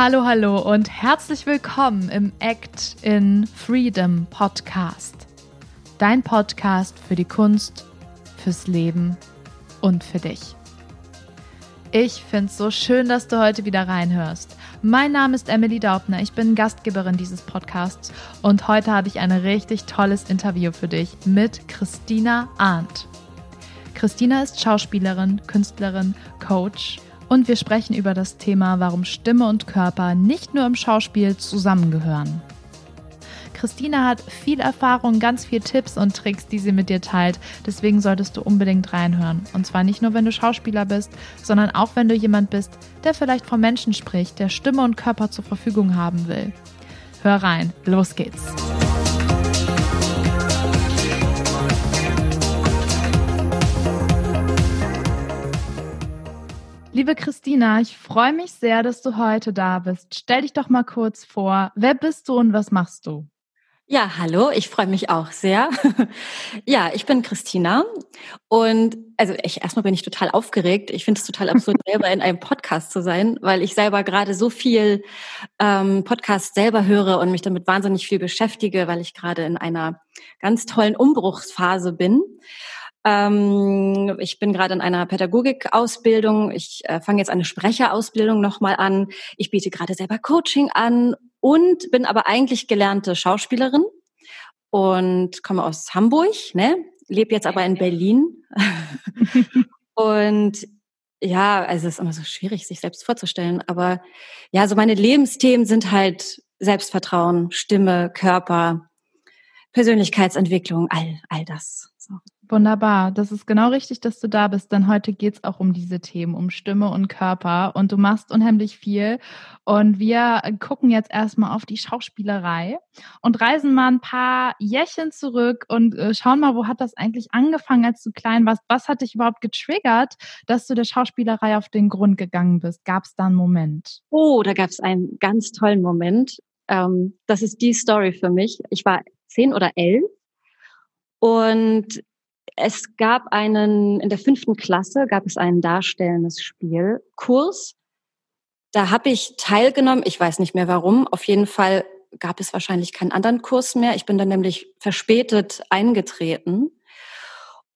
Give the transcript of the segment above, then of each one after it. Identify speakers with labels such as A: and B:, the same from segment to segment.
A: Hallo, hallo und herzlich willkommen im Act in Freedom Podcast. Dein Podcast für die Kunst, fürs Leben und für dich. Ich finde es so schön, dass du heute wieder reinhörst. Mein Name ist Emily Daubner, ich bin Gastgeberin dieses Podcasts und heute habe ich ein richtig tolles Interview für dich mit Christina Arndt. Christina ist Schauspielerin, Künstlerin, Coach und wir sprechen über das Thema, warum Stimme und Körper nicht nur im Schauspiel zusammengehören. Christina hat viel Erfahrung, ganz viel Tipps und Tricks, die sie mit dir teilt. Deswegen solltest du unbedingt reinhören. Und zwar nicht nur, wenn du Schauspieler bist, sondern auch, wenn du jemand bist, der vielleicht vom Menschen spricht, der Stimme und Körper zur Verfügung haben will. Hör rein, los geht's. Liebe Christina, ich freue mich sehr, dass du heute da bist. Stell dich doch mal kurz vor. Wer bist du und was machst du?
B: Ja, hallo, ich freue mich auch sehr. ja, ich bin Christina und also ich erstmal bin ich total aufgeregt. Ich finde es total absurd, selber in einem Podcast zu sein, weil ich selber gerade so viel ähm, Podcast selber höre und mich damit wahnsinnig viel beschäftige, weil ich gerade in einer ganz tollen Umbruchsphase bin. Ähm, ich bin gerade in einer Pädagogikausbildung. Ich äh, fange jetzt eine Sprecherausbildung nochmal an. Ich biete gerade selber Coaching an und bin aber eigentlich gelernte Schauspielerin und komme aus Hamburg, ne? lebe jetzt aber in Berlin. und ja, also es ist immer so schwierig, sich selbst vorzustellen. Aber ja, so meine Lebensthemen sind halt Selbstvertrauen, Stimme, Körper, Persönlichkeitsentwicklung, all, all das. So.
A: Wunderbar, das ist genau richtig, dass du da bist, denn heute geht es auch um diese Themen, um Stimme und Körper und du machst unheimlich viel und wir gucken jetzt erstmal auf die Schauspielerei und reisen mal ein paar Jährchen zurück und äh, schauen mal, wo hat das eigentlich angefangen, als du klein warst? Was hat dich überhaupt getriggert, dass du der Schauspielerei auf den Grund gegangen bist? Gab es da einen Moment?
B: Oh, da gab es einen ganz tollen Moment. Ähm, das ist die Story für mich. Ich war zehn oder elf und es gab einen, in der fünften Klasse gab es einen darstellendes Spielkurs. Da habe ich teilgenommen. Ich weiß nicht mehr warum. Auf jeden Fall gab es wahrscheinlich keinen anderen Kurs mehr. Ich bin dann nämlich verspätet eingetreten.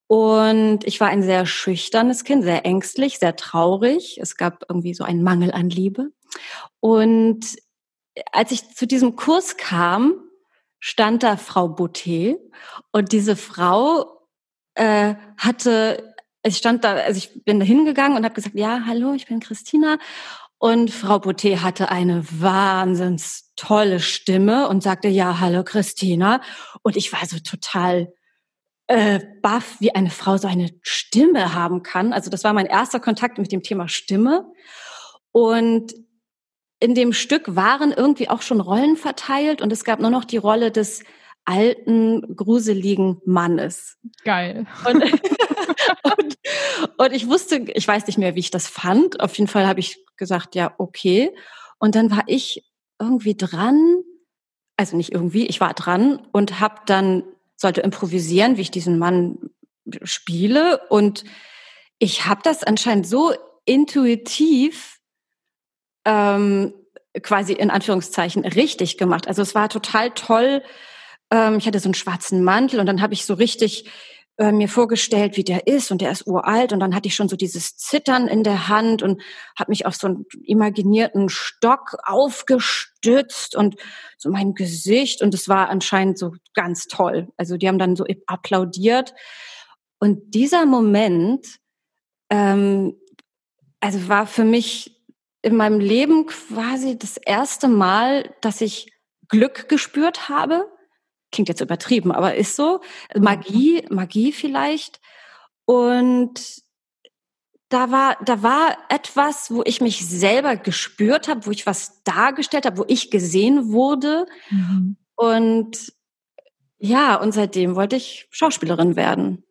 B: Und ich war ein sehr schüchternes Kind, sehr ängstlich, sehr traurig. Es gab irgendwie so einen Mangel an Liebe. Und als ich zu diesem Kurs kam, stand da Frau Boutet. Und diese Frau äh, hatte, ich stand da, also ich bin da hingegangen und habe gesagt, ja, hallo, ich bin Christina. Und Frau Boutet hatte eine wahnsinns tolle Stimme und sagte, ja, hallo Christina. Und ich war so total äh, baff, wie eine Frau so eine Stimme haben kann. Also das war mein erster Kontakt mit dem Thema Stimme. Und in dem Stück waren irgendwie auch schon Rollen verteilt und es gab nur noch die Rolle des alten, gruseligen Mannes.
A: Geil.
B: Und, und, und, ich wusste, ich weiß nicht mehr, wie ich das fand. Auf jeden Fall habe ich gesagt, ja, okay. Und dann war ich irgendwie dran, also nicht irgendwie, ich war dran und habe dann, sollte improvisieren, wie ich diesen Mann spiele. Und ich habe das anscheinend so intuitiv ähm, quasi in Anführungszeichen richtig gemacht. Also es war total toll, ähm, ich hatte so einen schwarzen Mantel und dann habe ich so richtig äh, mir vorgestellt, wie der ist und der ist uralt und dann hatte ich schon so dieses Zittern in der Hand und habe mich auf so einen imaginierten Stock aufgestützt und so mein Gesicht und es war anscheinend so ganz toll. Also die haben dann so applaudiert und dieser Moment, ähm, also war für mich in meinem Leben quasi das erste Mal, dass ich Glück gespürt habe klingt jetzt übertrieben, aber ist so. Magie, Magie vielleicht. Und da war, da war etwas, wo ich mich selber gespürt habe, wo ich was dargestellt habe, wo ich gesehen wurde. Mhm. Und ja, und seitdem wollte ich Schauspielerin werden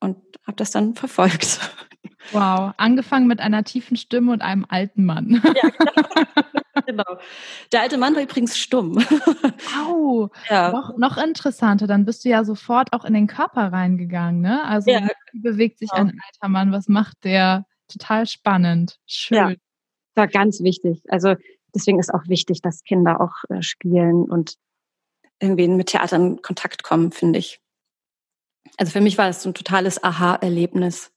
B: und habe das dann verfolgt.
A: Wow, angefangen mit einer tiefen Stimme und einem alten Mann. Ja, genau.
B: genau. Der alte Mann war übrigens stumm.
A: Au, ja. noch, noch interessanter. Dann bist du ja sofort auch in den Körper reingegangen, ne? Also ja. wie bewegt sich genau. ein alter Mann? Was macht der? Total spannend. Schön. Ja,
B: war ganz wichtig. Also deswegen ist auch wichtig, dass Kinder auch äh, spielen und irgendwie mit Theater in Kontakt kommen, finde ich. Also für mich war das so ein totales Aha-Erlebnis.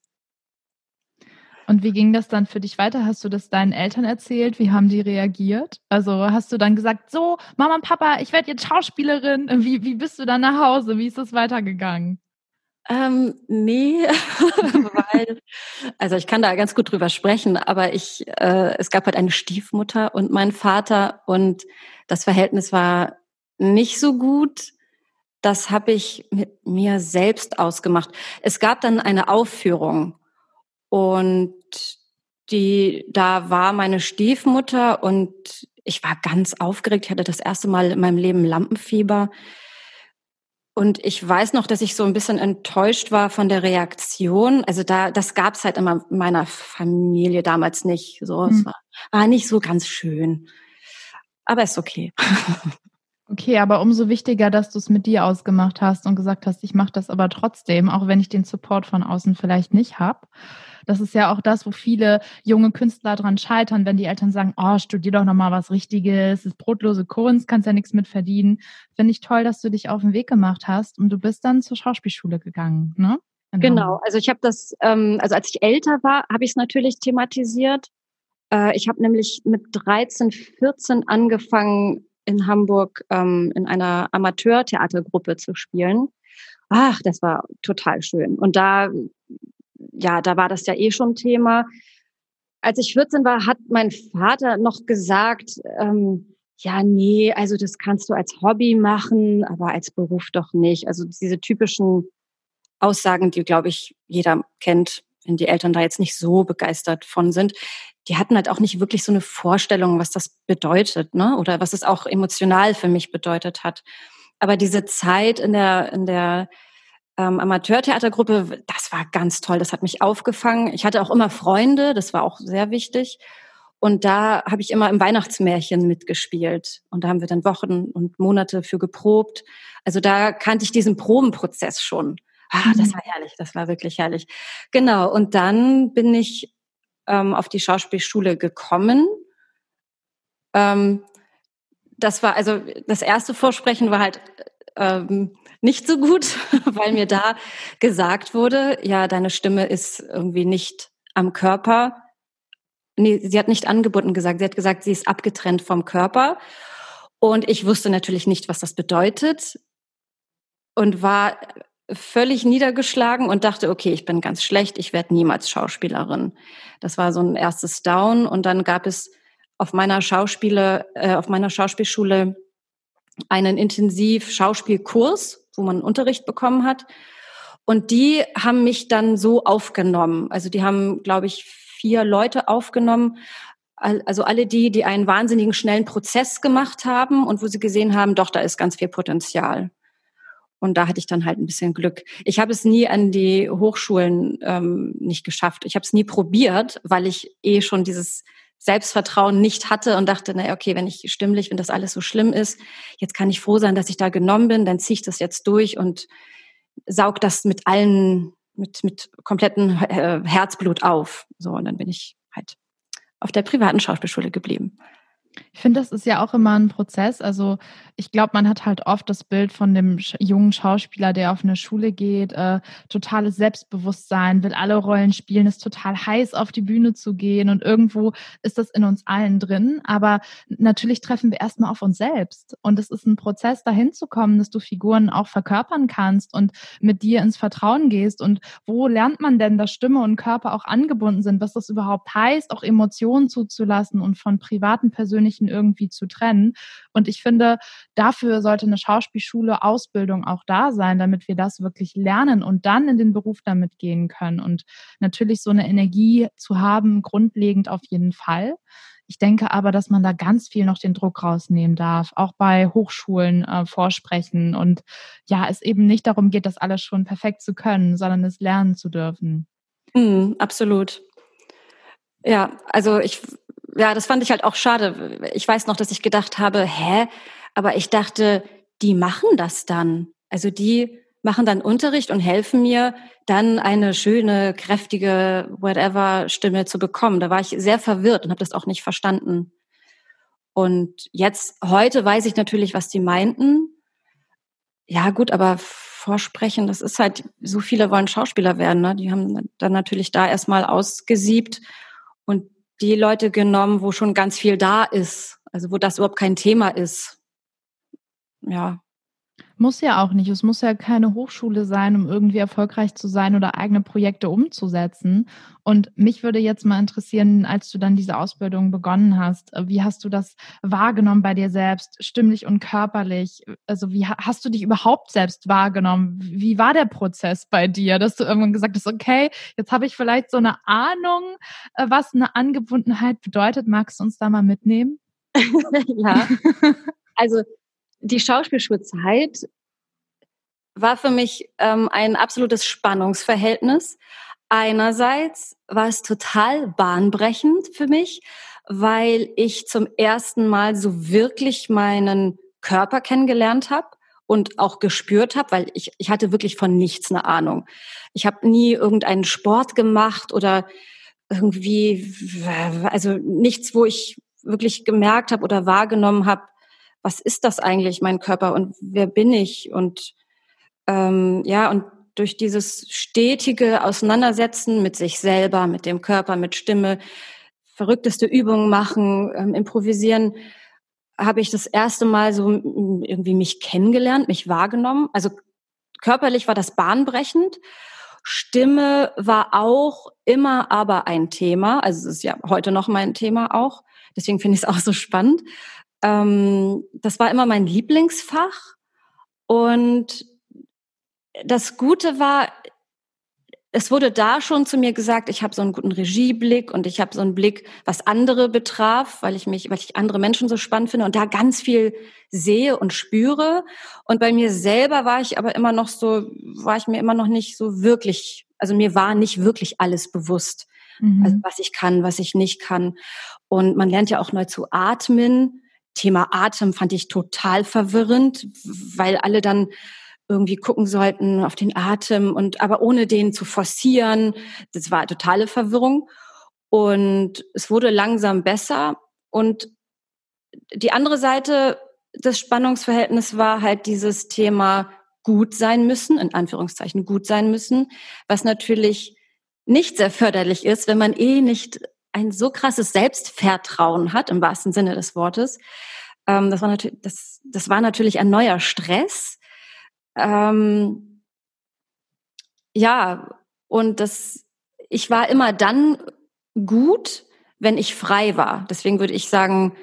A: Und wie ging das dann für dich weiter? Hast du das deinen Eltern erzählt? Wie haben die reagiert? Also hast du dann gesagt, so, Mama und Papa, ich werde jetzt Schauspielerin. Wie, wie bist du dann nach Hause? Wie ist das weitergegangen?
B: Ähm, nee, weil, also ich kann da ganz gut drüber sprechen, aber ich, äh, es gab halt eine Stiefmutter und meinen Vater und das Verhältnis war nicht so gut. Das habe ich mit mir selbst ausgemacht. Es gab dann eine Aufführung und die, da war meine Stiefmutter und ich war ganz aufgeregt. Ich hatte das erste Mal in meinem Leben Lampenfieber. Und ich weiß noch, dass ich so ein bisschen enttäuscht war von der Reaktion. Also da, das gab's halt immer in meiner Familie damals nicht. So, mhm. es war, war nicht so ganz schön. Aber ist okay.
A: Okay, aber umso wichtiger, dass du es mit dir ausgemacht hast und gesagt hast, ich mache das aber trotzdem, auch wenn ich den Support von außen vielleicht nicht habe. Das ist ja auch das, wo viele junge Künstler dran scheitern, wenn die Eltern sagen, oh, studier doch nochmal was Richtiges, ist brotlose Kunst, kannst ja nichts mit verdienen. Finde ich toll, dass du dich auf den Weg gemacht hast und du bist dann zur Schauspielschule gegangen, ne?
B: Genau, also ich habe das, ähm, also als ich älter war, habe ich es natürlich thematisiert. Äh, ich habe nämlich mit 13, 14 angefangen, in Hamburg ähm, in einer Amateurtheatergruppe zu spielen. Ach, das war total schön. Und da ja, da war das ja eh schon Thema. Als ich 14 war, hat mein Vater noch gesagt, ähm, ja, nee, also das kannst du als Hobby machen, aber als Beruf doch nicht. Also diese typischen Aussagen, die, glaube ich, jeder kennt, wenn die Eltern da jetzt nicht so begeistert von sind, die hatten halt auch nicht wirklich so eine Vorstellung, was das bedeutet, ne? Oder was es auch emotional für mich bedeutet hat. Aber diese Zeit in der, in der ähm, Amateurtheatergruppe, das war ganz toll, das hat mich aufgefangen. Ich hatte auch immer Freunde, das war auch sehr wichtig. Und da habe ich immer im Weihnachtsmärchen mitgespielt. Und da haben wir dann Wochen und Monate für geprobt. Also da kannte ich diesen Probenprozess schon. Ah, das mhm. war herrlich, das war wirklich herrlich. Genau, und dann bin ich ähm, auf die Schauspielschule gekommen. Ähm, das war also das erste Vorsprechen war halt ähm, nicht so gut, weil mir da gesagt wurde, ja, deine Stimme ist irgendwie nicht am Körper. Nee, sie hat nicht angebunden gesagt. Sie hat gesagt, sie ist abgetrennt vom Körper. Und ich wusste natürlich nicht, was das bedeutet und war völlig niedergeschlagen und dachte, okay, ich bin ganz schlecht, ich werde niemals Schauspielerin. Das war so ein erstes Down und dann gab es auf meiner Schauspiele, äh, auf meiner Schauspielschule einen intensiv Schauspielkurs, wo man Unterricht bekommen hat. Und die haben mich dann so aufgenommen. Also die haben, glaube ich, vier Leute aufgenommen. Also alle die, die einen wahnsinnigen schnellen Prozess gemacht haben und wo sie gesehen haben, doch, da ist ganz viel Potenzial. Und da hatte ich dann halt ein bisschen Glück. Ich habe es nie an die Hochschulen ähm, nicht geschafft. Ich habe es nie probiert, weil ich eh schon dieses Selbstvertrauen nicht hatte und dachte, naja, okay, wenn ich stimmlich, wenn das alles so schlimm ist, jetzt kann ich froh sein, dass ich da genommen bin, dann ziehe ich das jetzt durch und saug das mit allen, mit, mit kompletten äh, Herzblut auf. So, und dann bin ich halt auf der privaten Schauspielschule geblieben.
A: Ich finde, das ist ja auch immer ein Prozess. Also ich glaube, man hat halt oft das Bild von dem jungen Schauspieler, der auf eine Schule geht, äh, totales Selbstbewusstsein, will alle Rollen spielen, ist total heiß auf die Bühne zu gehen und irgendwo ist das in uns allen drin. Aber natürlich treffen wir erstmal auf uns selbst und es ist ein Prozess, dahin zu kommen, dass du Figuren auch verkörpern kannst und mit dir ins Vertrauen gehst. Und wo lernt man denn, dass Stimme und Körper auch angebunden sind, was das überhaupt heißt, auch Emotionen zuzulassen und von privaten persönlichen Persönlichen irgendwie zu trennen. Und ich finde, dafür sollte eine Schauspielschule Ausbildung auch da sein, damit wir das wirklich lernen und dann in den Beruf damit gehen können. Und natürlich so eine Energie zu haben, grundlegend auf jeden Fall. Ich denke aber, dass man da ganz viel noch den Druck rausnehmen darf, auch bei Hochschulen äh, vorsprechen und ja, es eben nicht darum geht, das alles schon perfekt zu können, sondern es lernen zu dürfen.
B: Mm, absolut. Ja, also ich ja, das fand ich halt auch schade. Ich weiß noch, dass ich gedacht habe, hä? Aber ich dachte, die machen das dann. Also die machen dann Unterricht und helfen mir, dann eine schöne, kräftige, whatever Stimme zu bekommen. Da war ich sehr verwirrt und habe das auch nicht verstanden. Und jetzt, heute weiß ich natürlich, was die meinten. Ja, gut, aber vorsprechen, das ist halt, so viele wollen Schauspieler werden, ne? Die haben dann natürlich da erstmal ausgesiebt die Leute genommen, wo schon ganz viel da ist, also wo das überhaupt kein Thema ist. Ja,
A: muss ja auch nicht. Es muss ja keine Hochschule sein, um irgendwie erfolgreich zu sein oder eigene Projekte umzusetzen. Und mich würde jetzt mal interessieren, als du dann diese Ausbildung begonnen hast, wie hast du das wahrgenommen bei dir selbst, stimmlich und körperlich? Also wie hast du dich überhaupt selbst wahrgenommen? Wie war der Prozess bei dir, dass du irgendwann gesagt hast, okay, jetzt habe ich vielleicht so eine Ahnung, äh, was eine Angebundenheit bedeutet. Magst du uns da mal mitnehmen?
B: ja. Also die Schauspielschulzeit war für mich ähm, ein absolutes Spannungsverhältnis. Einerseits war es total bahnbrechend für mich, weil ich zum ersten Mal so wirklich meinen Körper kennengelernt habe und auch gespürt habe, weil ich, ich hatte wirklich von nichts eine Ahnung. Ich habe nie irgendeinen Sport gemacht oder irgendwie, also nichts, wo ich wirklich gemerkt habe oder wahrgenommen habe, was ist das eigentlich, mein Körper und wer bin ich? Und ähm, ja, und durch dieses stetige Auseinandersetzen mit sich selber, mit dem Körper, mit Stimme, verrückteste Übungen machen, ähm, improvisieren, habe ich das erste Mal so irgendwie mich kennengelernt, mich wahrgenommen. Also körperlich war das bahnbrechend. Stimme war auch immer aber ein Thema. Also es ist ja heute noch mein Thema auch. Deswegen finde ich es auch so spannend. Ähm, das war immer mein Lieblingsfach. Und das Gute war, es wurde da schon zu mir gesagt, ich habe so einen guten Regieblick und ich habe so einen Blick, was andere betraf, weil ich mich, weil ich andere Menschen so spannend finde und da ganz viel sehe und spüre. Und bei mir selber war ich aber immer noch so, war ich mir immer noch nicht so wirklich, also mir war nicht wirklich alles bewusst, mhm. also was ich kann, was ich nicht kann. Und man lernt ja auch neu zu atmen. Thema Atem fand ich total verwirrend, weil alle dann irgendwie gucken sollten auf den Atem und aber ohne den zu forcieren. Das war totale Verwirrung. Und es wurde langsam besser. Und die andere Seite des Spannungsverhältnisses war halt dieses Thema gut sein müssen, in Anführungszeichen gut sein müssen, was natürlich nicht sehr förderlich ist, wenn man eh nicht ein so krasses Selbstvertrauen hat, im wahrsten Sinne des Wortes. Ähm, das, war natürlich, das, das war natürlich ein neuer Stress. Ähm, ja, und das, ich war immer dann gut, wenn ich frei war. Deswegen würde ich sagen,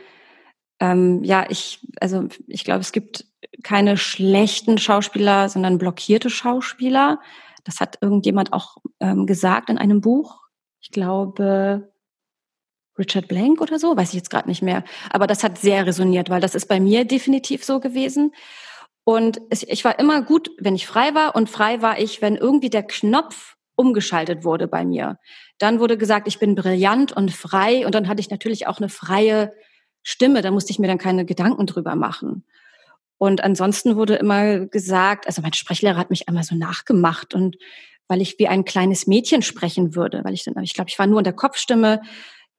B: ähm, ja, ich, also ich glaube, es gibt keine schlechten Schauspieler, sondern blockierte Schauspieler. Das hat irgendjemand auch ähm, gesagt in einem Buch. Ich glaube, Richard Blank oder so, weiß ich jetzt gerade nicht mehr. Aber das hat sehr resoniert, weil das ist bei mir definitiv so gewesen. Und ich war immer gut, wenn ich frei war. Und frei war ich, wenn irgendwie der Knopf umgeschaltet wurde bei mir. Dann wurde gesagt, ich bin brillant und frei. Und dann hatte ich natürlich auch eine freie Stimme. Da musste ich mir dann keine Gedanken drüber machen. Und ansonsten wurde immer gesagt, also mein Sprechlehrer hat mich einmal so nachgemacht und weil ich wie ein kleines Mädchen sprechen würde, weil ich dann, ich glaube, ich war nur in der Kopfstimme,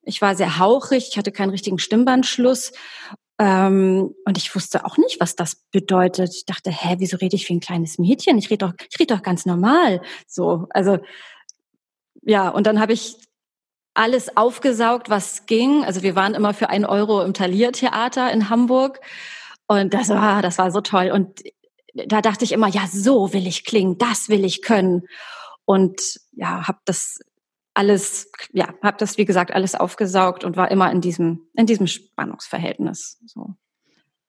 B: ich war sehr hauchig, ich hatte keinen richtigen Stimmbandschluss. Ähm, und ich wusste auch nicht, was das bedeutet. Ich dachte, hä, wieso rede ich wie ein kleines Mädchen? Ich rede doch, ich rede doch ganz normal. So, also ja, und dann habe ich alles aufgesaugt, was ging. Also wir waren immer für ein Euro im Taliertheater in Hamburg. Und das war, das war so toll. Und da dachte ich immer, ja, so will ich klingen, das will ich können. Und ja, habe das alles, ja, habe das wie gesagt alles aufgesaugt und war immer in diesem in diesem Spannungsverhältnis. So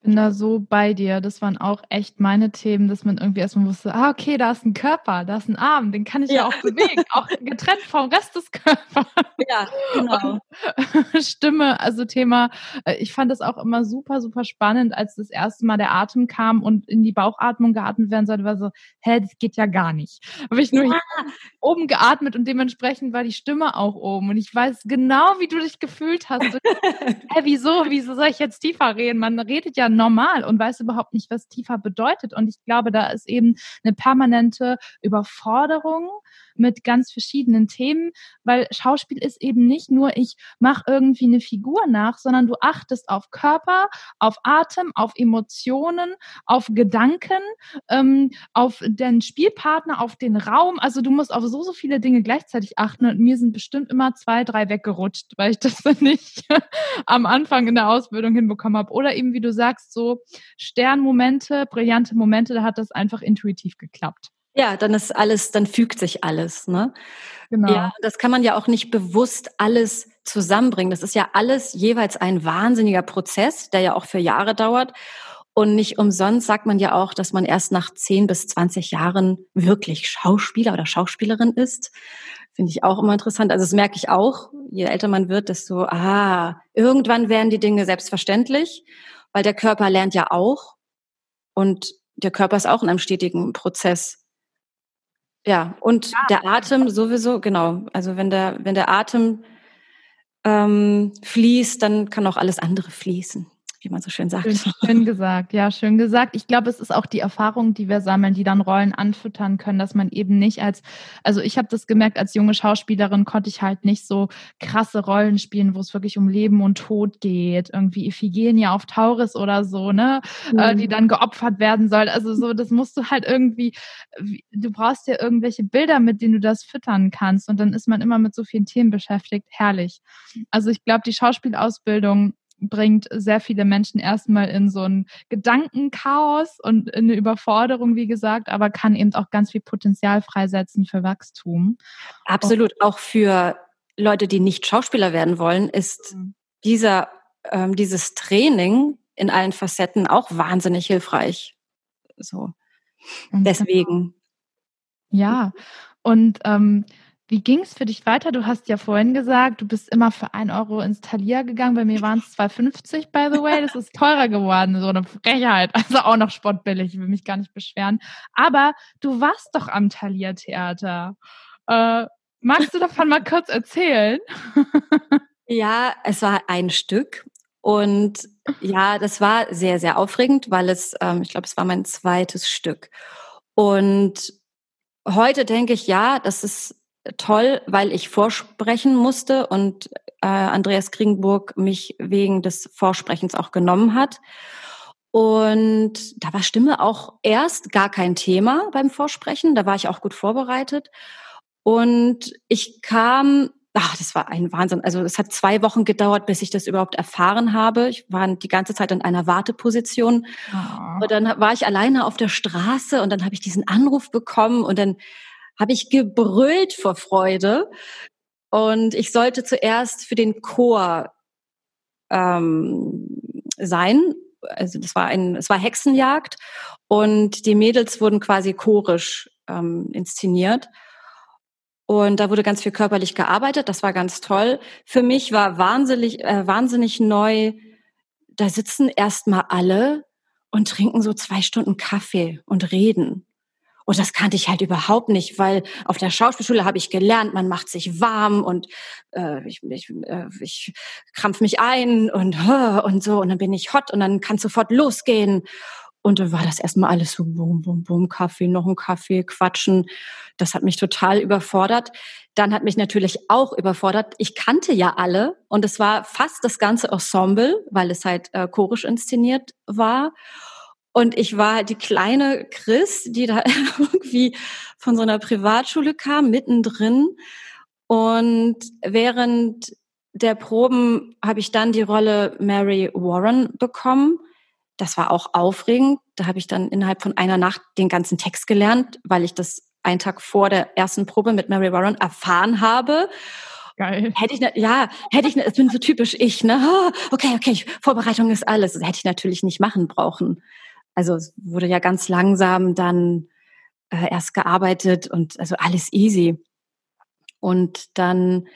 A: bin da so bei dir. Das waren auch echt meine Themen, dass man irgendwie erstmal wusste, ah, okay, da ist ein Körper, da ist ein Arm, den kann ich ja, ja auch bewegen, auch getrennt vom Rest des Körpers.
B: Ja, genau.
A: Und Stimme, also Thema, äh, ich fand das auch immer super, super spannend, als das erste Mal der Atem kam und in die Bauchatmung geatmet werden sollte, war so, hä, das geht ja gar nicht. Habe ich nur ja. oben geatmet und dementsprechend war die Stimme auch oben. Und ich weiß genau, wie du dich gefühlt hast. hä, wieso, wieso soll ich jetzt tiefer reden? Man redet ja normal und weiß überhaupt nicht, was tiefer bedeutet. Und ich glaube, da ist eben eine permanente Überforderung mit ganz verschiedenen Themen, weil Schauspiel ist eben nicht nur, ich mache irgendwie eine Figur nach, sondern du achtest auf Körper, auf Atem, auf Emotionen, auf Gedanken, ähm, auf den Spielpartner, auf den Raum. Also du musst auf so, so viele Dinge gleichzeitig achten und mir sind bestimmt immer zwei, drei weggerutscht, weil ich das nicht am Anfang in der Ausbildung hinbekommen habe. Oder eben, wie du sagst, so Sternmomente, brillante Momente, da hat das einfach intuitiv geklappt.
B: Ja, dann ist alles, dann fügt sich alles, ne? Genau. Ja, das kann man ja auch nicht bewusst alles zusammenbringen. Das ist ja alles jeweils ein wahnsinniger Prozess, der ja auch für Jahre dauert. Und nicht umsonst sagt man ja auch, dass man erst nach 10 bis 20 Jahren wirklich Schauspieler oder Schauspielerin ist. Finde ich auch immer interessant. Also das merke ich auch. Je älter man wird, desto, ah, irgendwann werden die Dinge selbstverständlich, weil der Körper lernt ja auch. Und der Körper ist auch in einem stetigen Prozess. Ja, und ja. der Atem sowieso, genau. Also wenn der, wenn der Atem ähm, fließt, dann kann auch alles andere fließen wie man so schön sagt.
A: Schön, schön, gesagt, ja, schön gesagt. Ich glaube, es ist auch die Erfahrung, die wir sammeln, die dann Rollen anfüttern können, dass man eben nicht als, also ich habe das gemerkt, als junge Schauspielerin konnte ich halt nicht so krasse Rollen spielen, wo es wirklich um Leben und Tod geht, irgendwie Iphigenia auf Tauris oder so, ne, mhm. äh, die dann geopfert werden soll. Also so, das musst du halt irgendwie, du brauchst ja irgendwelche Bilder, mit denen du das füttern kannst und dann ist man immer mit so vielen Themen beschäftigt. Herrlich. Also ich glaube, die Schauspielausbildung bringt sehr viele Menschen erstmal in so ein Gedankenchaos und in eine Überforderung, wie gesagt, aber kann eben auch ganz viel Potenzial freisetzen für Wachstum.
B: Absolut. Und auch für Leute, die nicht Schauspieler werden wollen, ist mhm. dieser, ähm, dieses Training in allen Facetten auch wahnsinnig hilfreich. So. Deswegen.
A: Ja. Und ähm, wie ging es für dich weiter? Du hast ja vorhin gesagt, du bist immer für ein Euro ins Talier gegangen. Bei mir waren es 2,50 by the way. Das ist teurer geworden, so eine Frechheit. Also auch noch sportbillig, ich will mich gar nicht beschweren. Aber du warst doch am Talier-Theater. Äh, magst du davon mal kurz erzählen?
B: ja, es war ein Stück. Und ja, das war sehr, sehr aufregend, weil es, ähm, ich glaube, es war mein zweites Stück. Und heute denke ich, ja, das ist toll, weil ich vorsprechen musste und äh, Andreas Kringburg mich wegen des Vorsprechens auch genommen hat. Und da war Stimme auch erst gar kein Thema beim Vorsprechen. Da war ich auch gut vorbereitet. Und ich kam, ach, das war ein Wahnsinn. Also es hat zwei Wochen gedauert, bis ich das überhaupt erfahren habe. Ich war die ganze Zeit in einer Warteposition. Oh. Und dann war ich alleine auf der Straße und dann habe ich diesen Anruf bekommen und dann habe ich gebrüllt vor Freude. Und ich sollte zuerst für den Chor ähm, sein. Also das war ein, es war Hexenjagd und die Mädels wurden quasi chorisch ähm, inszeniert. Und da wurde ganz viel körperlich gearbeitet. Das war ganz toll. Für mich war wahnsinnig, äh, wahnsinnig neu. Da sitzen erstmal alle und trinken so zwei Stunden Kaffee und reden. Und das kannte ich halt überhaupt nicht, weil auf der Schauspielschule habe ich gelernt, man macht sich warm und äh, ich, ich, äh, ich krampf mich ein und, und so und dann bin ich hot und dann kann sofort losgehen. Und dann war das erstmal alles so bum, bum, bum, Kaffee, noch ein Kaffee, quatschen. Das hat mich total überfordert. Dann hat mich natürlich auch überfordert. Ich kannte ja alle und es war fast das ganze Ensemble, weil es halt äh, chorisch inszeniert war. Und ich war die kleine Chris, die da irgendwie von so einer Privatschule kam, mittendrin. Und während der Proben habe ich dann die Rolle Mary Warren bekommen. Das war auch aufregend. Da habe ich dann innerhalb von einer Nacht den ganzen Text gelernt, weil ich das einen Tag vor der ersten Probe mit Mary Warren erfahren habe. Geil. Hätte ich, ja, hätte ich, das bin so typisch ich, ne? Oh, okay, okay, Vorbereitung ist alles. Das hätte ich natürlich nicht machen brauchen. Also es wurde ja ganz langsam dann äh, erst gearbeitet und also alles easy. Und dann,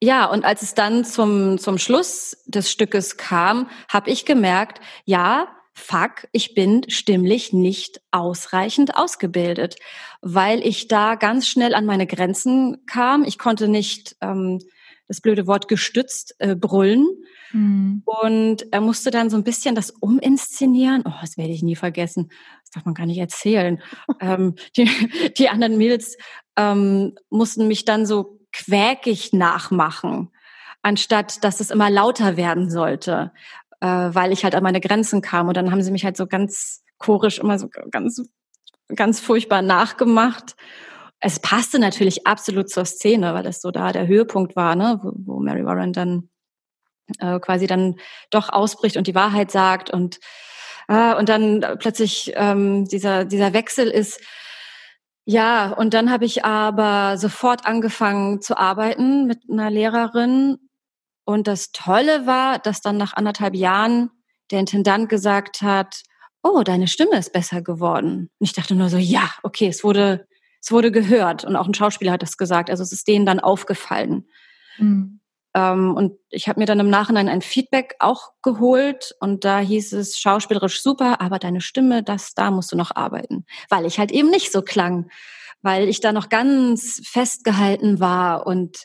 B: ja, und als es dann zum, zum Schluss des Stückes kam, habe ich gemerkt, ja, fuck, ich bin stimmlich nicht ausreichend ausgebildet, weil ich da ganz schnell an meine Grenzen kam. Ich konnte nicht ähm, das blöde Wort gestützt äh, brüllen Mhm. Und er musste dann so ein bisschen das uminszenieren. Oh, das werde ich nie vergessen. Das darf man gar nicht erzählen. ähm, die, die anderen Mädels ähm, mussten mich dann so quäkig nachmachen, anstatt dass es immer lauter werden sollte, äh, weil ich halt an meine Grenzen kam. Und dann haben sie mich halt so ganz chorisch immer so ganz, ganz furchtbar nachgemacht. Es passte natürlich absolut zur Szene, weil das so da der Höhepunkt war, ne, wo, wo Mary Warren dann äh, quasi dann doch ausbricht und die Wahrheit sagt und äh, und dann plötzlich ähm, dieser dieser Wechsel ist ja und dann habe ich aber sofort angefangen zu arbeiten mit einer Lehrerin und das Tolle war, dass dann nach anderthalb Jahren der Intendant gesagt hat, oh, deine Stimme ist besser geworden. Und ich dachte nur so, ja, okay, es wurde, es wurde gehört. Und auch ein Schauspieler hat das gesagt. Also es ist denen dann aufgefallen. Mhm. Ähm, und ich habe mir dann im Nachhinein ein Feedback auch geholt und da hieß es schauspielerisch super, aber deine Stimme, das da musst du noch arbeiten, weil ich halt eben nicht so klang, weil ich da noch ganz festgehalten war und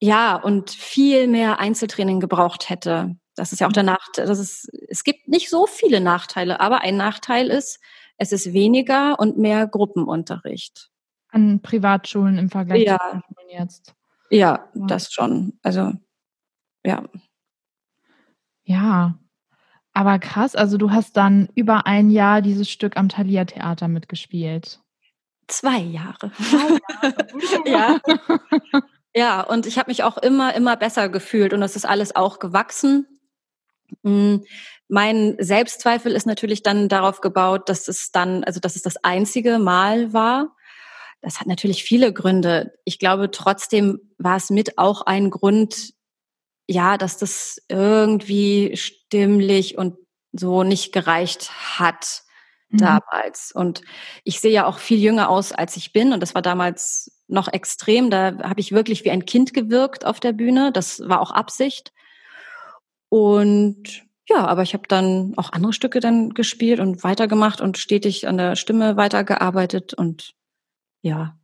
B: ja und viel mehr Einzeltraining gebraucht hätte. Das ist ja auch der Nachteil. Das ist, es gibt nicht so viele Nachteile, aber ein Nachteil ist, es ist weniger und mehr Gruppenunterricht.
A: An Privatschulen im Vergleich
B: ja. zu Schulen jetzt. Ja, ja, das schon. Also, ja.
A: Ja. Aber krass, also du hast dann über ein Jahr dieses Stück am Thalia Theater mitgespielt.
B: Zwei Jahre. Zwei Jahre. ja. Ja, und ich habe mich auch immer, immer besser gefühlt und das ist alles auch gewachsen. Hm, mein Selbstzweifel ist natürlich dann darauf gebaut, dass es dann, also dass es das einzige Mal war. Das hat natürlich viele Gründe. Ich glaube, trotzdem war es mit auch ein Grund, ja, dass das irgendwie stimmlich und so nicht gereicht hat mhm. damals. Und ich sehe ja auch viel jünger aus, als ich bin. Und das war damals noch extrem. Da habe ich wirklich wie ein Kind gewirkt auf der Bühne. Das war auch Absicht. Und ja, aber ich habe dann auch andere Stücke dann gespielt und weitergemacht und stetig an der Stimme weitergearbeitet und ja,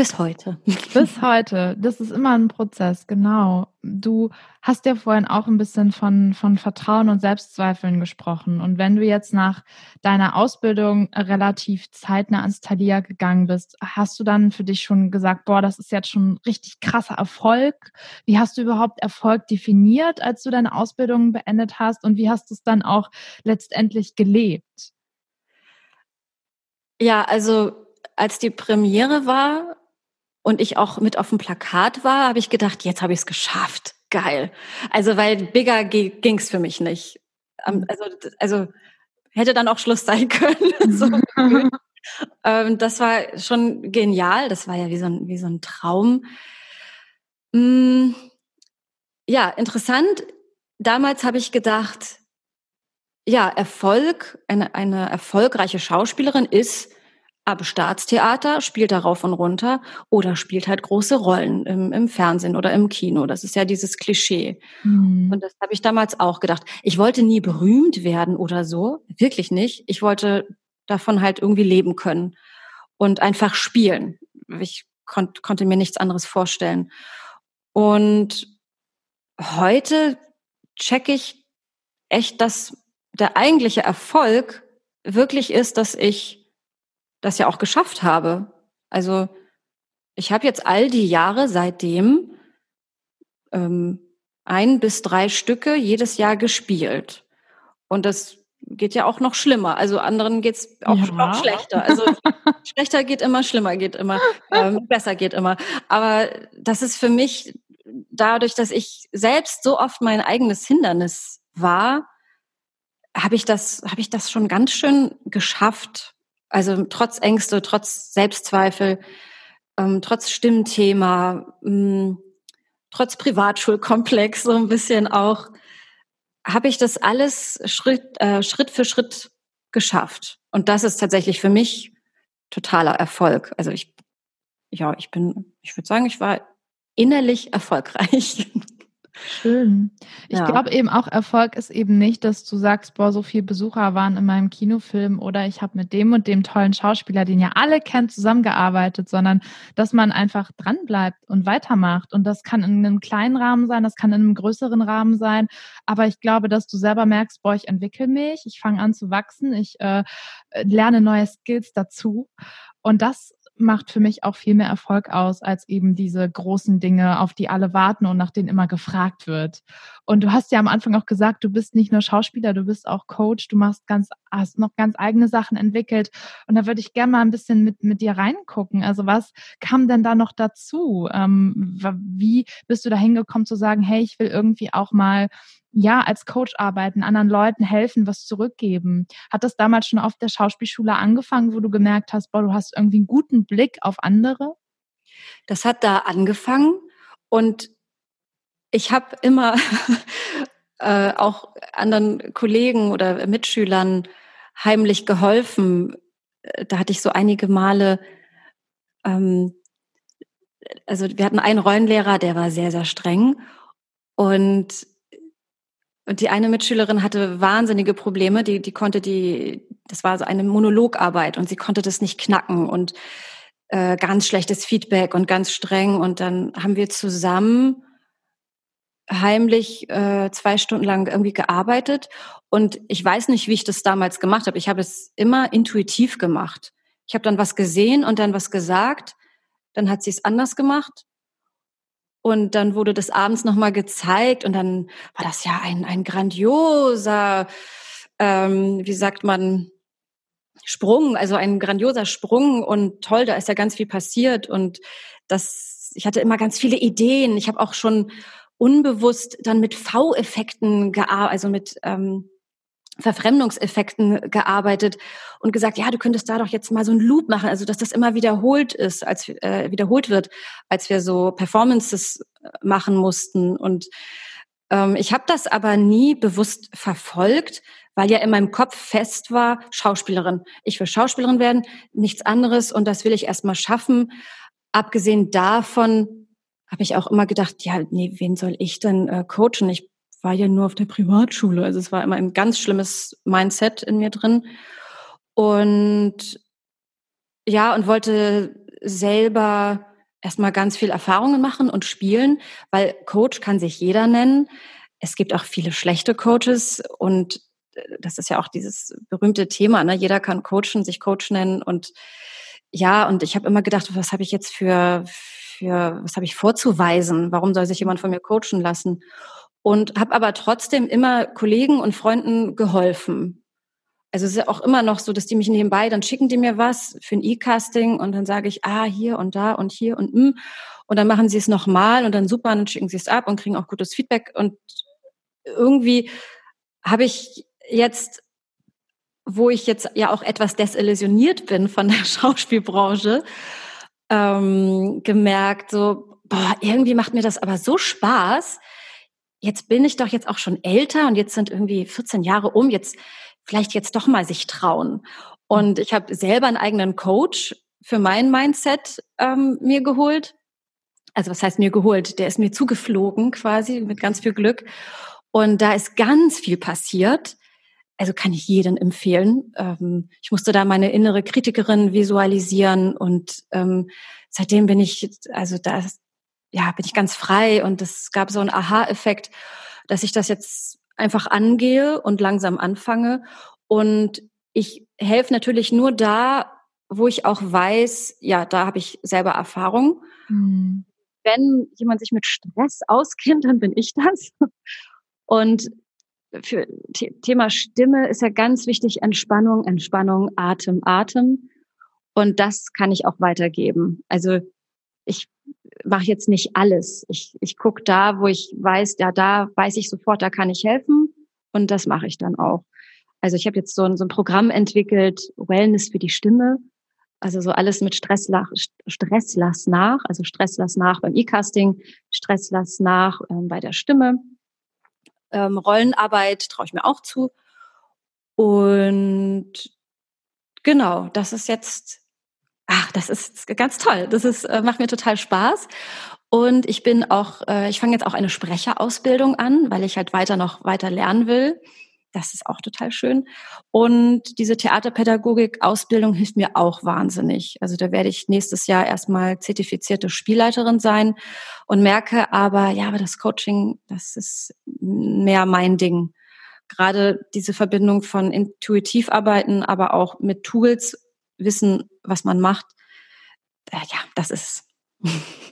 B: bis heute.
A: Bis heute. Das ist immer ein Prozess, genau. Du hast ja vorhin auch ein bisschen von, von Vertrauen und Selbstzweifeln gesprochen. Und wenn du jetzt nach deiner Ausbildung relativ zeitnah ans Thalia gegangen bist, hast du dann für dich schon gesagt, boah, das ist jetzt schon richtig krasser Erfolg. Wie hast du überhaupt Erfolg definiert, als du deine Ausbildung beendet hast? Und wie hast du es dann auch letztendlich gelebt?
B: Ja, also als die Premiere war, und ich auch mit auf dem Plakat war, habe ich gedacht, jetzt habe ich es geschafft. Geil. Also weil bigger ging's für mich nicht. Mhm. Also, also hätte dann auch Schluss sein können. so. ähm, das war schon genial. Das war ja wie so ein, wie so ein Traum. Hm, ja, interessant. Damals habe ich gedacht, ja, Erfolg, eine, eine erfolgreiche Schauspielerin ist, aber Staatstheater spielt darauf und runter oder spielt halt große Rollen im, im Fernsehen oder im Kino. Das ist ja dieses Klischee. Mhm. Und das habe ich damals auch gedacht. Ich wollte nie berühmt werden oder so, wirklich nicht. Ich wollte davon halt irgendwie leben können und einfach spielen. Ich kon konnte mir nichts anderes vorstellen. Und heute checke ich echt, dass der eigentliche Erfolg wirklich ist, dass ich das ja auch geschafft habe. Also ich habe jetzt all die Jahre seitdem ähm, ein bis drei Stücke jedes Jahr gespielt. Und das geht ja auch noch schlimmer. Also anderen geht's auch ja. noch schlechter. Also schlechter geht immer, schlimmer geht immer, ähm, besser geht immer. Aber das ist für mich dadurch, dass ich selbst so oft mein eigenes Hindernis war, habe ich das, habe ich das schon ganz schön geschafft. Also trotz Ängste, trotz Selbstzweifel, ähm, trotz Stimmthema, mh, mm, trotz Privatschulkomplex so ein bisschen auch, habe ich das alles Schritt, äh, Schritt für Schritt geschafft. Und das ist tatsächlich für mich totaler Erfolg. Also ich, ja, ich bin, ich würde sagen, ich war innerlich erfolgreich.
A: Schön. Ich ja. glaube eben auch, Erfolg ist eben nicht, dass du sagst, boah, so viele Besucher waren in meinem Kinofilm oder ich habe mit dem und dem tollen Schauspieler, den ja alle kennt, zusammengearbeitet, sondern dass man einfach dranbleibt und weitermacht. Und das kann in einem kleinen Rahmen sein, das kann in einem größeren Rahmen sein. Aber ich glaube, dass du selber merkst, boah, ich entwickle mich, ich fange an zu wachsen, ich äh, lerne neue Skills dazu. Und das macht für mich auch viel mehr Erfolg aus als eben diese großen Dinge, auf die alle warten und nach denen immer gefragt wird. Und du hast ja am Anfang auch gesagt, du bist nicht nur Schauspieler, du bist auch Coach, du machst ganz, hast noch ganz eigene Sachen entwickelt. Und da würde ich gerne mal ein bisschen mit, mit dir reingucken. Also was kam denn da noch dazu? Ähm, wie bist du da hingekommen zu sagen, hey, ich will irgendwie auch mal ja, als Coach arbeiten, anderen Leuten helfen, was zurückgeben. Hat das damals schon auf der Schauspielschule angefangen, wo du gemerkt hast, boah, du hast irgendwie einen guten Blick auf andere?
B: Das hat da angefangen und ich habe immer äh, auch anderen Kollegen oder Mitschülern heimlich geholfen. Da hatte ich so einige Male, ähm, also wir hatten einen Rollenlehrer, der war sehr, sehr streng und und die eine Mitschülerin hatte wahnsinnige Probleme, die, die konnte die, das war so eine Monologarbeit und sie konnte das nicht knacken und äh, ganz schlechtes Feedback und ganz streng. Und dann haben wir zusammen heimlich äh, zwei Stunden lang irgendwie gearbeitet. Und ich weiß nicht, wie ich das damals gemacht habe. Ich habe es immer intuitiv gemacht. Ich habe dann was gesehen und dann was gesagt. Dann hat sie es anders gemacht. Und dann wurde das abends nochmal gezeigt und dann war das ja ein, ein grandioser, ähm, wie sagt man, Sprung, also ein grandioser Sprung und toll, da ist ja ganz viel passiert und das, ich hatte immer ganz viele Ideen. Ich habe auch schon unbewusst dann mit V-Effekten gearbeitet, also mit ähm, Verfremdungseffekten gearbeitet und gesagt, ja, du könntest da doch jetzt mal so ein Loop machen, also dass das immer wiederholt ist, als äh, wiederholt wird, als wir so Performances äh, machen mussten. Und ähm, ich habe das aber nie bewusst verfolgt, weil ja in meinem Kopf fest war, Schauspielerin. Ich will Schauspielerin werden, nichts anderes und das will ich erstmal schaffen. Abgesehen davon habe ich auch immer gedacht, ja, nee, wen soll ich denn äh, coachen? Ich war ja nur auf der Privatschule. Also es war immer ein ganz schlimmes Mindset in mir drin. Und ja, und wollte selber erstmal ganz viel Erfahrungen machen und spielen, weil Coach kann sich jeder nennen. Es gibt auch viele schlechte Coaches und äh, das ist ja auch dieses berühmte Thema, ne? Jeder kann coachen, sich Coach nennen und ja, und ich habe immer gedacht, was habe ich jetzt für, für, was habe ich vorzuweisen? Warum soll sich jemand von mir coachen lassen? und habe aber trotzdem immer Kollegen und Freunden geholfen. Also es ist ja auch immer noch so, dass die mich nebenbei, dann schicken die mir was für ein E-Casting und dann sage ich, ah, hier und da und hier und mm. Und dann machen sie es nochmal und dann super, dann schicken sie es ab und kriegen auch gutes Feedback. Und irgendwie habe ich jetzt, wo ich jetzt ja auch etwas desillusioniert bin von der Schauspielbranche, ähm, gemerkt, so, boah, irgendwie macht mir das aber so Spaß, jetzt bin ich doch jetzt auch schon älter und jetzt sind irgendwie 14 Jahre um, jetzt vielleicht jetzt doch mal sich trauen. Und ich habe selber einen eigenen Coach für mein Mindset ähm, mir geholt. Also was heißt mir geholt? Der ist mir zugeflogen quasi mit ganz viel Glück. Und da ist ganz viel passiert. Also kann ich jedem empfehlen. Ähm, ich musste da meine innere Kritikerin visualisieren und ähm, seitdem bin ich, also da ja, bin ich ganz frei und es gab so einen Aha-Effekt, dass ich das jetzt einfach angehe und langsam anfange. Und ich helfe natürlich nur da, wo ich auch weiß, ja, da habe ich selber Erfahrung. Mhm. Wenn jemand sich mit Stress auskennt, dann bin ich das. Und für Thema Stimme ist ja ganz wichtig Entspannung, Entspannung, Atem, Atem. Und das kann ich auch weitergeben. Also ich mache jetzt nicht alles. Ich, ich gucke da, wo ich weiß, ja, da weiß ich sofort, da kann ich helfen und das mache ich dann auch. Also ich habe jetzt so ein, so ein Programm entwickelt, Wellness für die Stimme. Also so alles mit Stress, Stress lass nach, also Stress lass nach beim E-Casting, Stress lass nach ähm, bei der Stimme. Ähm, Rollenarbeit traue ich mir auch zu. Und genau, das ist jetzt ach, das ist ganz toll. Das ist, äh, macht mir total Spaß. Und ich bin auch, äh, ich fange jetzt auch eine Sprecherausbildung an, weil ich halt weiter noch weiter lernen will. Das ist auch total schön. Und diese Theaterpädagogik-Ausbildung hilft mir auch wahnsinnig. Also da werde ich nächstes Jahr erstmal zertifizierte Spielleiterin sein und merke aber, ja, aber das Coaching, das ist mehr mein Ding. Gerade diese Verbindung von intuitiv arbeiten, aber auch mit Tools wissen, was man macht. Äh, ja, das ist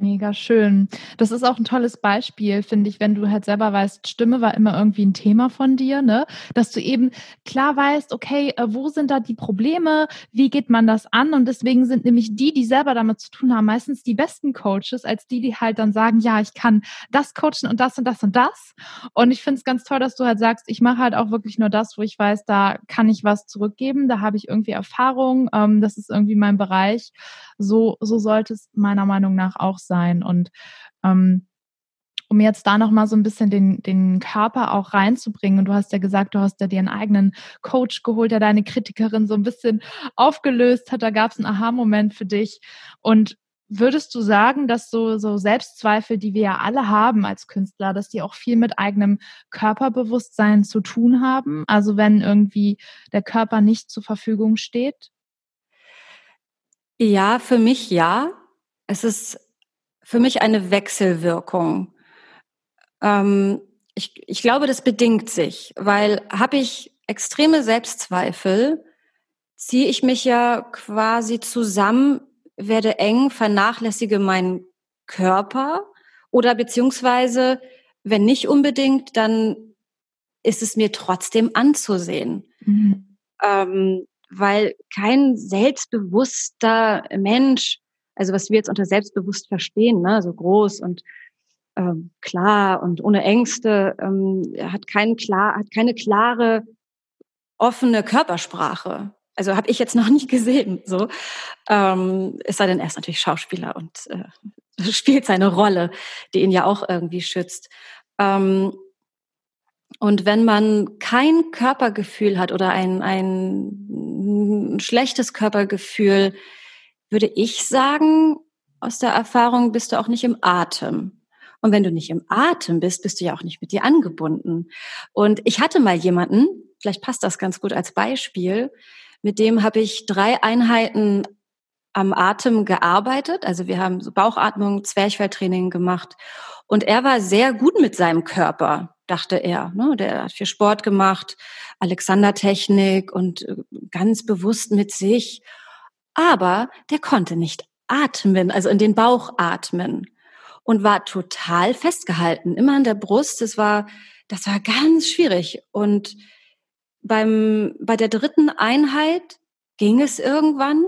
A: Mega schön. Das ist auch ein tolles Beispiel, finde ich, wenn du halt selber weißt, Stimme war immer irgendwie ein Thema von dir, ne? Dass du eben klar weißt, okay, äh, wo sind da die Probleme? Wie geht man das an? Und deswegen sind nämlich die, die selber damit zu tun haben, meistens die besten Coaches, als die, die halt dann sagen, ja, ich kann das coachen und das und das und das. Und ich finde es ganz toll, dass du halt sagst, ich mache halt auch wirklich nur das, wo ich weiß, da kann ich was zurückgeben, da habe ich irgendwie Erfahrung, ähm, das ist irgendwie mein Bereich. So, so sollte es meiner Meinung nach auch sein. Und ähm, um jetzt da nochmal so ein bisschen den, den Körper auch reinzubringen. Und du hast ja gesagt, du hast ja dir einen eigenen Coach geholt, der deine Kritikerin so ein bisschen aufgelöst hat. Da gab es einen Aha-Moment für dich. Und würdest du sagen, dass so, so Selbstzweifel, die wir ja alle haben als Künstler, dass die auch viel mit eigenem Körperbewusstsein zu tun haben? Also wenn irgendwie der Körper nicht zur Verfügung steht?
B: Ja, für mich ja. Es ist für mich eine Wechselwirkung. Ähm, ich, ich glaube, das bedingt sich, weil habe ich extreme Selbstzweifel, ziehe ich mich ja quasi zusammen, werde eng, vernachlässige meinen Körper oder beziehungsweise, wenn nicht unbedingt, dann ist es mir trotzdem anzusehen. Mhm. Ähm, weil kein selbstbewusster Mensch also was wir jetzt unter selbstbewusst verstehen, ne, so groß und ähm, klar und ohne Ängste, ähm, hat, kein klar, hat keine klare, offene Körpersprache. Also habe ich jetzt noch nicht gesehen. So, ähm, es sei denn, er ist natürlich Schauspieler und äh, spielt seine Rolle, die ihn ja auch irgendwie schützt. Ähm, und wenn man kein Körpergefühl hat oder ein, ein schlechtes Körpergefühl, würde ich sagen, aus der Erfahrung bist du auch nicht im Atem. Und wenn du nicht im Atem bist, bist du ja auch nicht mit dir angebunden. Und ich hatte mal jemanden, vielleicht passt das ganz gut als Beispiel, mit dem habe ich drei Einheiten am Atem gearbeitet. Also wir haben so Bauchatmung, Zwerchfelltraining gemacht. Und er war sehr gut mit seinem Körper, dachte er. Ne? Der hat viel Sport gemacht, Alexander-Technik und äh, ganz bewusst mit sich aber der konnte nicht atmen, also in den Bauch atmen und war total festgehalten, immer an der Brust. Das war, das war ganz schwierig. Und beim, bei der dritten Einheit ging es irgendwann.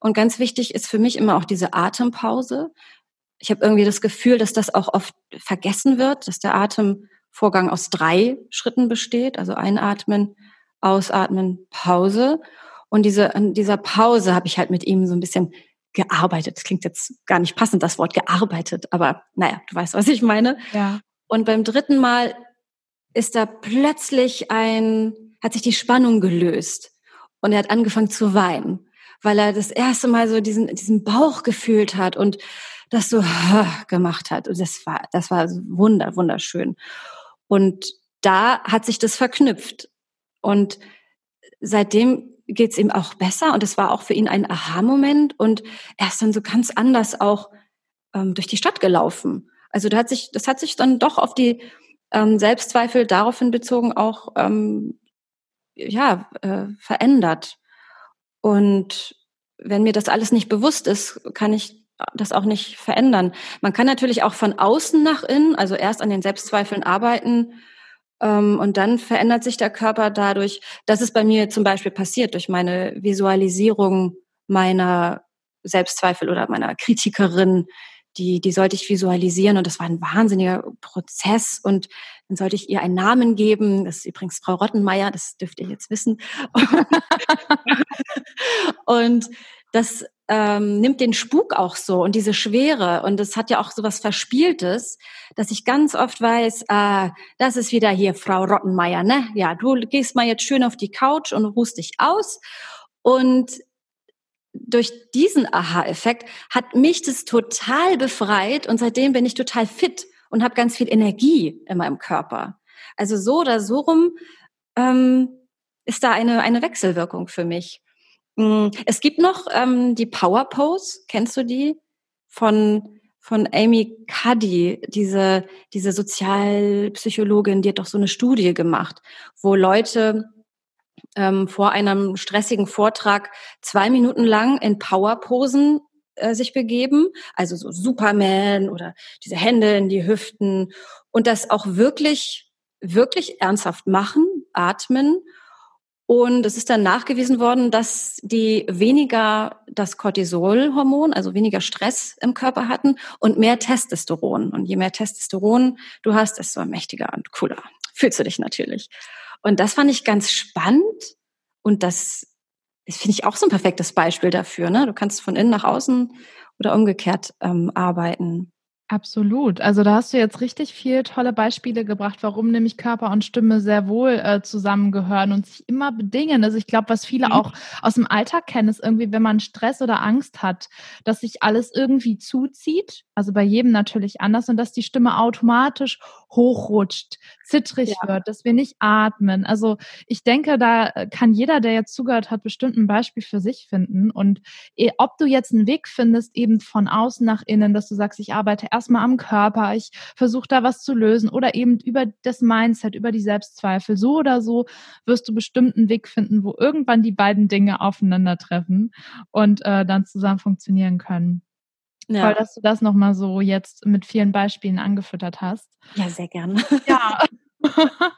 B: Und ganz wichtig ist für mich immer auch diese Atempause. Ich habe irgendwie das Gefühl, dass das auch oft vergessen wird, dass der Atemvorgang aus drei Schritten besteht. Also einatmen, ausatmen, Pause. Und diese, an dieser Pause habe ich halt mit ihm so ein bisschen gearbeitet. Das klingt jetzt gar nicht passend, das Wort gearbeitet, aber naja, du weißt, was ich meine. Ja. Und beim dritten Mal ist da plötzlich ein, hat sich die Spannung gelöst und er hat angefangen zu weinen, weil er das erste Mal so diesen, diesen Bauch gefühlt hat und das so gemacht hat. Und das war, das war wunder, wunderschön. Und da hat sich das verknüpft. Und seitdem geht's ihm auch besser und es war auch für ihn ein Aha-Moment und er ist dann so ganz anders auch ähm, durch die Stadt gelaufen. Also da hat sich, das hat sich dann doch auf die ähm, Selbstzweifel daraufhin bezogen auch ähm, ja äh, verändert. Und wenn mir das alles nicht bewusst ist, kann ich das auch nicht verändern. Man kann natürlich auch von außen nach innen, also erst an den Selbstzweifeln arbeiten und dann verändert sich der Körper dadurch. Das ist bei mir zum Beispiel passiert durch meine Visualisierung meiner Selbstzweifel oder meiner Kritikerin. Die, die sollte ich visualisieren und das war ein wahnsinniger Prozess und dann sollte ich ihr einen Namen geben. Das ist übrigens Frau Rottenmeier, das dürft ihr jetzt wissen. und das ähm, nimmt den Spuk auch so und diese Schwere und es hat ja auch so was Verspieltes, dass ich ganz oft weiß, äh, das ist wieder hier Frau Rottenmeier, ne? Ja, du gehst mal jetzt schön auf die Couch und ruhst dich aus und durch diesen Aha-Effekt hat mich das total befreit und seitdem bin ich total fit und habe ganz viel Energie in meinem Körper. Also so oder so rum ähm, ist da eine, eine Wechselwirkung für mich. Mm, es gibt noch ähm, die Power Pose, kennst du die? Von, von Amy Cuddy, diese, diese Sozialpsychologin, die hat doch so eine Studie gemacht, wo Leute ähm, vor einem stressigen Vortrag zwei Minuten lang in Powerposen äh, sich begeben, also so Superman oder diese Hände in die Hüften und das auch wirklich, wirklich ernsthaft machen, atmen. Und es ist dann nachgewiesen worden, dass die weniger das Cortisolhormon, also weniger Stress im Körper hatten und mehr Testosteron. Und je mehr Testosteron du hast, desto mächtiger und cooler fühlst du dich natürlich. Und das fand ich ganz spannend. Und das, das finde ich auch so ein perfektes Beispiel dafür. Ne? Du kannst von innen nach außen oder umgekehrt ähm, arbeiten.
A: Absolut. Also da hast du jetzt richtig viel tolle Beispiele gebracht, warum nämlich Körper und Stimme sehr wohl äh, zusammengehören und sich immer bedingen. Also ich glaube, was viele mhm. auch aus dem Alltag kennen, ist irgendwie, wenn man Stress oder Angst hat, dass sich alles irgendwie zuzieht. Also bei jedem natürlich anders und dass die Stimme automatisch hochrutscht, zittrig ja. wird, dass wir nicht atmen. Also ich denke, da kann jeder, der jetzt zugehört hat, bestimmt ein Beispiel für sich finden. Und eh, ob du jetzt einen Weg findest, eben von außen nach innen, dass du sagst, ich arbeite erstmal am Körper, ich versuche da was zu lösen oder eben über das Mindset, über die Selbstzweifel. So oder so wirst du bestimmt einen Weg finden, wo irgendwann die beiden Dinge aufeinandertreffen und äh, dann zusammen funktionieren können. Ja. Toll, dass du das nochmal so jetzt mit vielen Beispielen angefüttert hast.
B: Ja, sehr gerne.
A: Ja.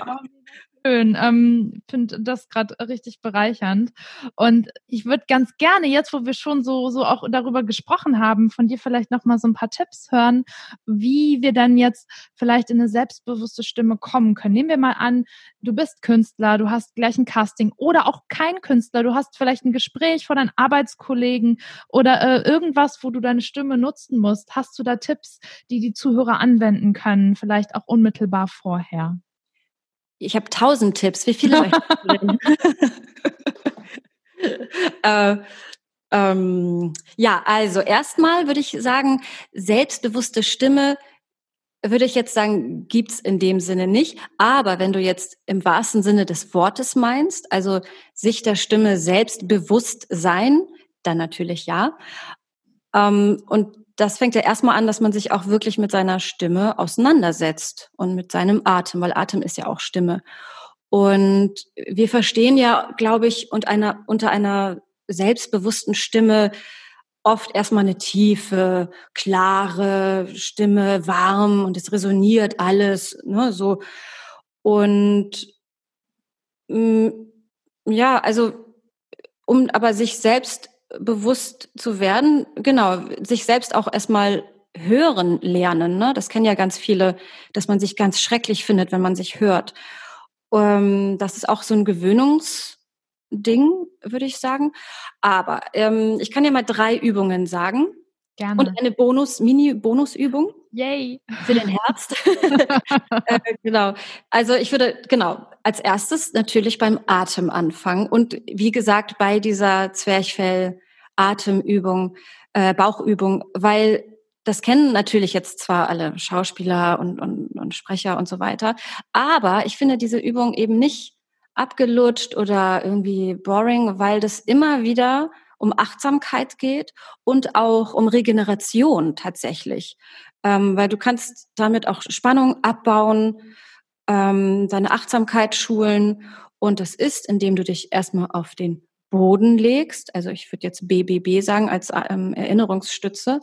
A: schön. Ähm, Finde das gerade richtig bereichernd. Und ich würde ganz gerne, jetzt wo wir schon so, so auch darüber gesprochen haben, von dir vielleicht nochmal so ein paar Tipps hören, wie wir dann jetzt vielleicht in eine selbstbewusste Stimme kommen können. Nehmen wir mal an, du bist Künstler, du hast gleich ein Casting oder auch kein Künstler, du hast vielleicht ein Gespräch vor deinen Arbeitskollegen oder äh, irgendwas, wo du deine Stimme nutzen musst. Hast du da Tipps, die die Zuhörer anwenden können, vielleicht auch unmittelbar vorher?
B: Ich habe tausend Tipps. Wie viele äh, ähm, ja, also erstmal würde ich sagen, selbstbewusste Stimme würde ich jetzt sagen, gibt's in dem Sinne nicht. Aber wenn du jetzt im wahrsten Sinne des Wortes meinst, also sich der Stimme selbstbewusst sein, dann natürlich ja. Ähm, und das fängt ja erstmal an, dass man sich auch wirklich mit seiner Stimme auseinandersetzt und mit seinem Atem, weil Atem ist ja auch Stimme. Und wir verstehen ja, glaube ich, unter einer, unter einer selbstbewussten Stimme oft erstmal eine tiefe, klare Stimme, warm und es resoniert alles, ne, so. Und mh, mm, ja, also um aber sich selbst bewusst zu werden, genau, sich selbst auch erstmal hören lernen. Ne? Das kennen ja ganz viele, dass man sich ganz schrecklich findet, wenn man sich hört. Ähm, das ist auch so ein Gewöhnungsding, würde ich sagen. Aber ähm, ich kann dir mal drei Übungen sagen.
A: Gerne.
B: Und eine Bonus, Mini-Bonusübung.
A: Yay.
B: Für den Herbst. äh, genau. Also ich würde, genau, als erstes natürlich beim Atem anfangen. Und wie gesagt, bei dieser Zwerchfell-Atemübung, äh, Bauchübung, weil das kennen natürlich jetzt zwar alle Schauspieler und, und, und Sprecher und so weiter, aber ich finde diese Übung eben nicht abgelutscht oder irgendwie boring, weil das immer wieder um Achtsamkeit geht und auch um Regeneration tatsächlich. Ähm, weil du kannst damit auch Spannung abbauen, ähm, deine Achtsamkeit schulen. Und das ist, indem du dich erstmal auf den Boden legst. Also ich würde jetzt BBB sagen als ähm, Erinnerungsstütze.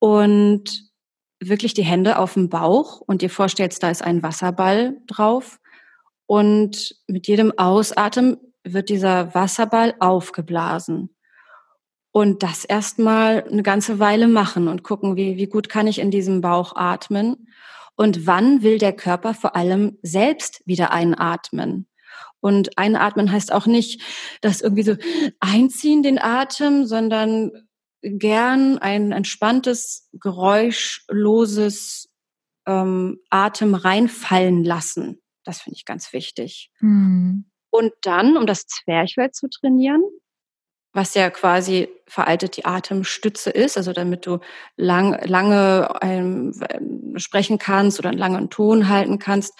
B: Und wirklich die Hände auf dem Bauch und dir vorstellst, da ist ein Wasserball drauf. Und mit jedem Ausatmen wird dieser Wasserball aufgeblasen und das erstmal eine ganze Weile machen und gucken, wie, wie gut kann ich in diesem Bauch atmen und wann will der Körper vor allem selbst wieder einatmen. Und einatmen heißt auch nicht, das irgendwie so einziehen den Atem, sondern gern ein entspanntes, geräuschloses ähm, Atem reinfallen lassen. Das finde ich ganz wichtig. Mhm. Und dann, um das Zwerchfell zu trainieren, was ja quasi veraltet die Atemstütze ist, also damit du lang, lange ähm, sprechen kannst oder einen langen Ton halten kannst,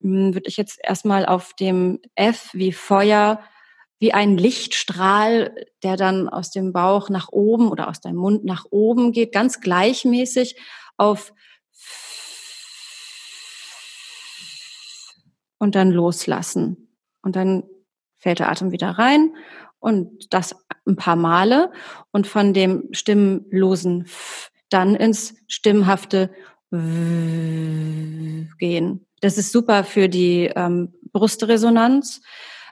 B: hm, würde ich jetzt erstmal auf dem F wie Feuer, wie ein Lichtstrahl, der dann aus dem Bauch nach oben oder aus deinem Mund nach oben geht, ganz gleichmäßig auf und dann loslassen. Und dann fällt der Atem wieder rein und das ein paar Male und von dem stimmlosen F dann ins stimmhafte w gehen. Das ist super für die ähm, Brustresonanz.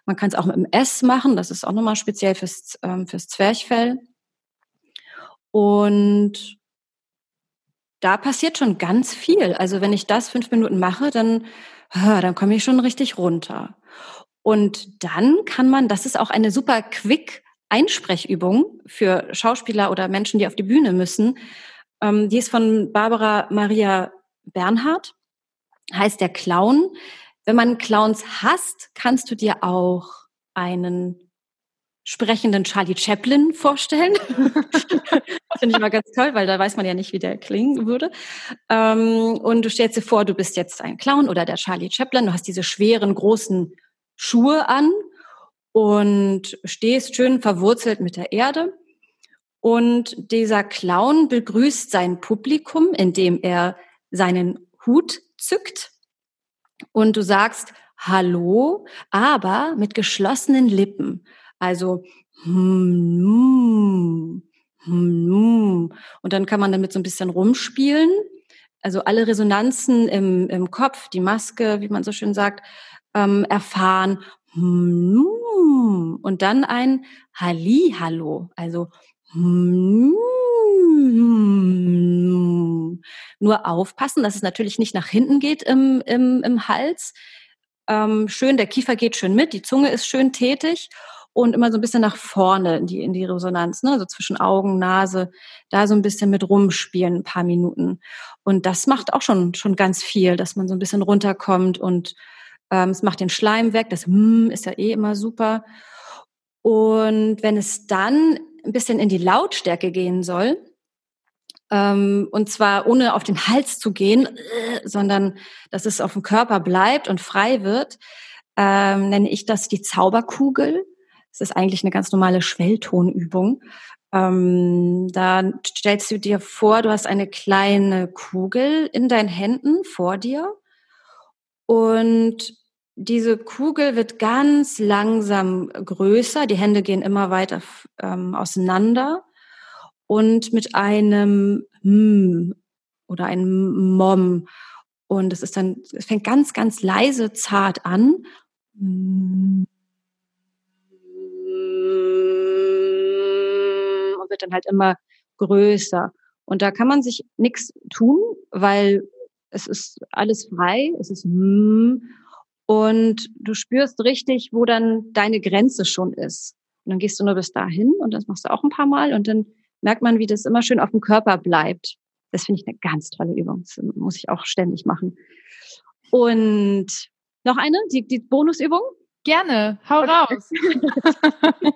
B: Man kann es auch mit dem S machen, das ist auch nochmal speziell fürs, ähm, fürs Zwerchfell. Und da passiert schon ganz viel. Also wenn ich das fünf Minuten mache, dann, dann komme ich schon richtig runter. Und dann kann man, das ist auch eine super quick Einsprechübung für Schauspieler oder Menschen, die auf die Bühne müssen. Ähm, die ist von Barbara Maria Bernhardt, heißt der Clown. Wenn man Clowns hasst, kannst du dir auch einen sprechenden Charlie Chaplin vorstellen. Finde ich mal ganz toll, weil da weiß man ja nicht, wie der klingen würde. Ähm, und du stellst dir vor, du bist jetzt ein Clown oder der Charlie Chaplin, du hast diese schweren, großen Schuhe an und stehst schön verwurzelt mit der Erde. Und dieser Clown begrüßt sein Publikum, indem er seinen Hut zückt und du sagst Hallo, aber mit geschlossenen Lippen. Also hm, hm, und dann kann man damit so ein bisschen rumspielen. Also alle Resonanzen im, im Kopf, die Maske, wie man so schön sagt, ähm, erfahren. Hm, und dann ein Halli-Hallo, also hm, nur aufpassen, dass es natürlich nicht nach hinten geht im, im, im Hals. Ähm, schön, der Kiefer geht schön mit, die Zunge ist schön tätig und immer so ein bisschen nach vorne in die, in die Resonanz, ne? so zwischen Augen, Nase, da so ein bisschen mit rumspielen, ein paar Minuten. Und das macht auch schon, schon ganz viel, dass man so ein bisschen runterkommt und ähm, es macht den Schleim weg. Das hm ist ja eh immer super. Und wenn es dann ein bisschen in die Lautstärke gehen soll, ähm, und zwar ohne auf den Hals zu gehen, äh, sondern dass es auf dem Körper bleibt und frei wird, ähm, nenne ich das die Zauberkugel. Das ist eigentlich eine ganz normale Schwelltonübung. Ähm, da stellst du dir vor, du hast eine kleine Kugel in deinen Händen vor dir und diese Kugel wird ganz langsam größer, die Hände gehen immer weiter ähm, auseinander und mit einem M oder einem Mom. Und es ist dann, es fängt ganz, ganz leise, zart an. Und wird dann halt immer größer. Und da kann man sich nichts tun, weil es ist alles frei, es ist und du spürst richtig, wo dann deine Grenze schon ist. Und dann gehst du nur bis dahin und das machst du auch ein paar Mal und dann merkt man, wie das immer schön auf dem Körper bleibt. Das finde ich eine ganz tolle Übung. Das muss ich auch ständig machen. Und noch eine, die, die Bonusübung?
A: Gerne, hau raus.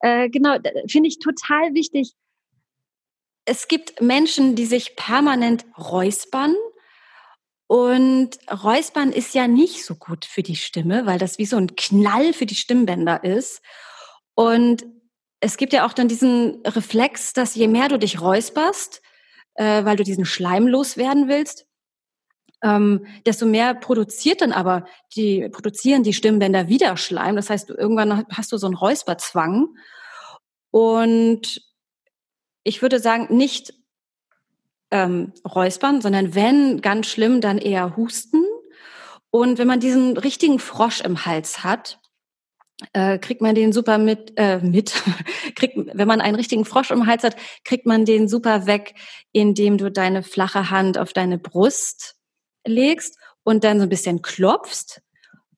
B: äh, genau, finde ich total wichtig. Es gibt Menschen, die sich permanent räuspern und Räuspern ist ja nicht so gut für die Stimme, weil das wie so ein Knall für die Stimmbänder ist. Und es gibt ja auch dann diesen Reflex, dass je mehr du dich räusperst, äh, weil du diesen Schleim loswerden willst, ähm, desto mehr produziert dann aber die, produzieren die Stimmbänder wieder Schleim. Das heißt, irgendwann hast du so einen Räusperzwang. Und ich würde sagen, nicht ähm, räuspern, sondern wenn ganz schlimm, dann eher husten. Und wenn man diesen richtigen Frosch im Hals hat, äh, kriegt man den super mit, äh, mit, kriegt, wenn man einen richtigen Frosch im Hals hat, kriegt man den super weg, indem du deine flache Hand auf deine Brust legst und dann so ein bisschen klopfst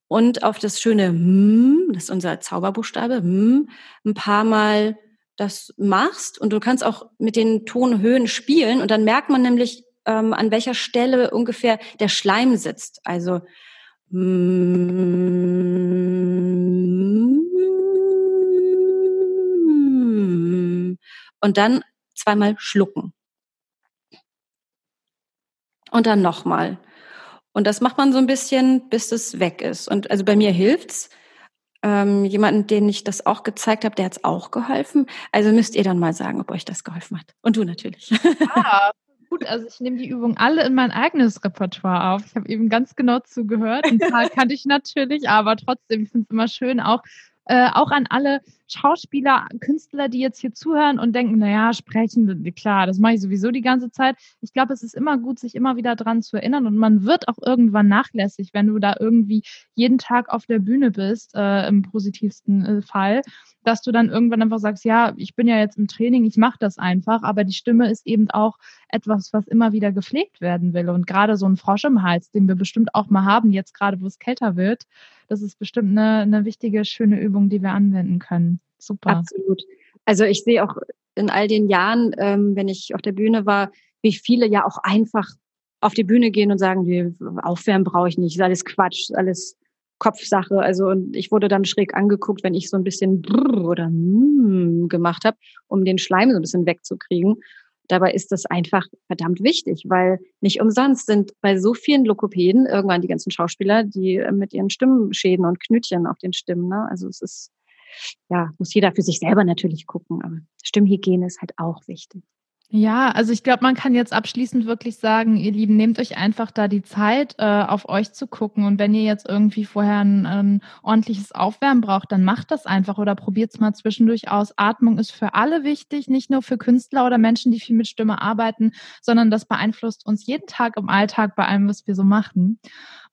B: und auf das schöne M, das ist unser Zauberbuchstabe, M, ein paar Mal das machst und du kannst auch mit den Tonhöhen spielen und dann merkt man nämlich, ähm, an welcher Stelle ungefähr der Schleim sitzt. Also Und dann zweimal schlucken. Und dann nochmal. Und das macht man so ein bisschen, bis es weg ist. Und also bei mir hilft's. Ähm, jemanden, den ich das auch gezeigt habe, der hat's auch geholfen. Also müsst ihr dann mal sagen, ob euch das geholfen hat. Und du natürlich.
A: Ja, gut. Also ich nehme die Übungen alle in mein eigenes Repertoire auf. Ich habe eben ganz genau zugehört. Ein paar kannte ich natürlich, aber trotzdem, ich finde es immer schön, auch äh, auch an alle Schauspieler, Künstler, die jetzt hier zuhören und denken, naja, sprechen, klar, das mache ich sowieso die ganze Zeit. Ich glaube, es ist immer gut, sich immer wieder dran zu erinnern und man wird auch irgendwann nachlässig, wenn du da irgendwie jeden Tag auf der Bühne bist, äh, im positivsten äh, Fall, dass du dann irgendwann einfach sagst, ja, ich bin ja jetzt im Training, ich mache das einfach, aber die Stimme ist eben auch etwas, was immer wieder gepflegt werden will und gerade so ein Frosch im Hals, den wir bestimmt auch mal haben, jetzt gerade wo es kälter wird, das ist bestimmt eine, eine wichtige, schöne Übung, die wir anwenden können. Super.
B: Absolut. Also ich sehe auch in all den Jahren, ähm, wenn ich auf der Bühne war, wie viele ja auch einfach auf die Bühne gehen und sagen, nee, aufwärmen brauche ich nicht, ist alles Quatsch, alles Kopfsache. Also und ich wurde dann schräg angeguckt, wenn ich so ein bisschen brrr oder mm gemacht habe, um den Schleim so ein bisschen wegzukriegen. Dabei ist das einfach verdammt wichtig, weil nicht umsonst sind bei so vielen Lokopäden irgendwann die ganzen Schauspieler, die äh, mit ihren Stimmschäden und Knütchen auf den Stimmen. Ne? Also es ist, ja, muss jeder für sich selber natürlich gucken, aber Stimmhygiene ist halt auch wichtig.
A: Ja, also ich glaube, man kann jetzt abschließend wirklich sagen, ihr Lieben, nehmt euch einfach da die Zeit, äh, auf euch zu gucken. Und wenn ihr jetzt irgendwie vorher ein, ein ordentliches Aufwärmen braucht, dann macht das einfach oder probiert es mal zwischendurch aus. Atmung ist für alle wichtig, nicht nur für Künstler oder Menschen, die viel mit Stimme arbeiten, sondern das beeinflusst uns jeden Tag im Alltag bei allem, was wir so machen.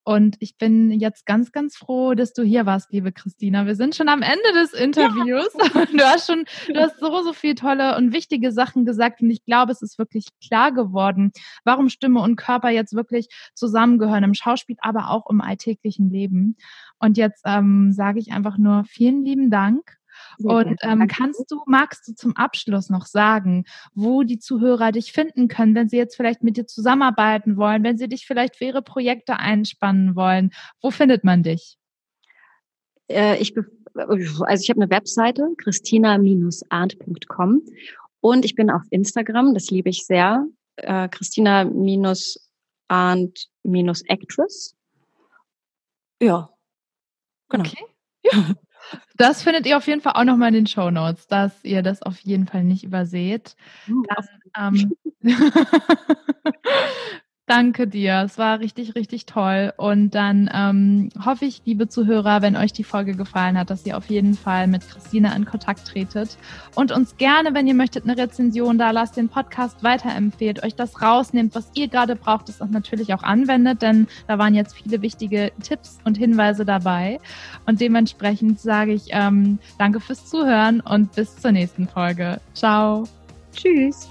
A: Und ich bin jetzt ganz, ganz froh, dass du hier warst, liebe Christina. Wir sind schon am Ende des Interviews. Ja. Du hast schon, du hast so, so viele tolle und wichtige Sachen gesagt. Und ich glaube, es ist wirklich klar geworden, warum Stimme und Körper jetzt wirklich zusammengehören im Schauspiel, aber auch im alltäglichen Leben. Und jetzt ähm, sage ich einfach nur vielen lieben Dank und ähm, kannst du, magst du zum Abschluss noch sagen, wo die Zuhörer dich finden können, wenn sie jetzt vielleicht mit dir zusammenarbeiten wollen, wenn sie dich vielleicht für ihre Projekte einspannen wollen? Wo findet man dich?
B: Äh, ich, also ich habe eine Webseite, christina-arndt.com und ich bin auf Instagram, das liebe ich sehr, äh, christina-arndt-actress. Ja,
A: genau. Okay. Ja. Das findet ihr auf jeden Fall auch nochmal in den Show Notes, dass ihr das auf jeden Fall nicht überseht. Uh, Dann, ähm, Danke dir. Es war richtig, richtig toll. Und dann ähm, hoffe ich, liebe Zuhörer, wenn euch die Folge gefallen hat, dass ihr auf jeden Fall mit Christina in Kontakt tretet und uns gerne, wenn ihr möchtet, eine Rezension da lasst, den Podcast weiterempfehlt, euch das rausnehmt, was ihr gerade braucht, das natürlich auch anwendet, denn da waren jetzt viele wichtige Tipps und Hinweise dabei. Und dementsprechend sage ich ähm, danke fürs Zuhören und bis zur nächsten Folge. Ciao.
B: Tschüss.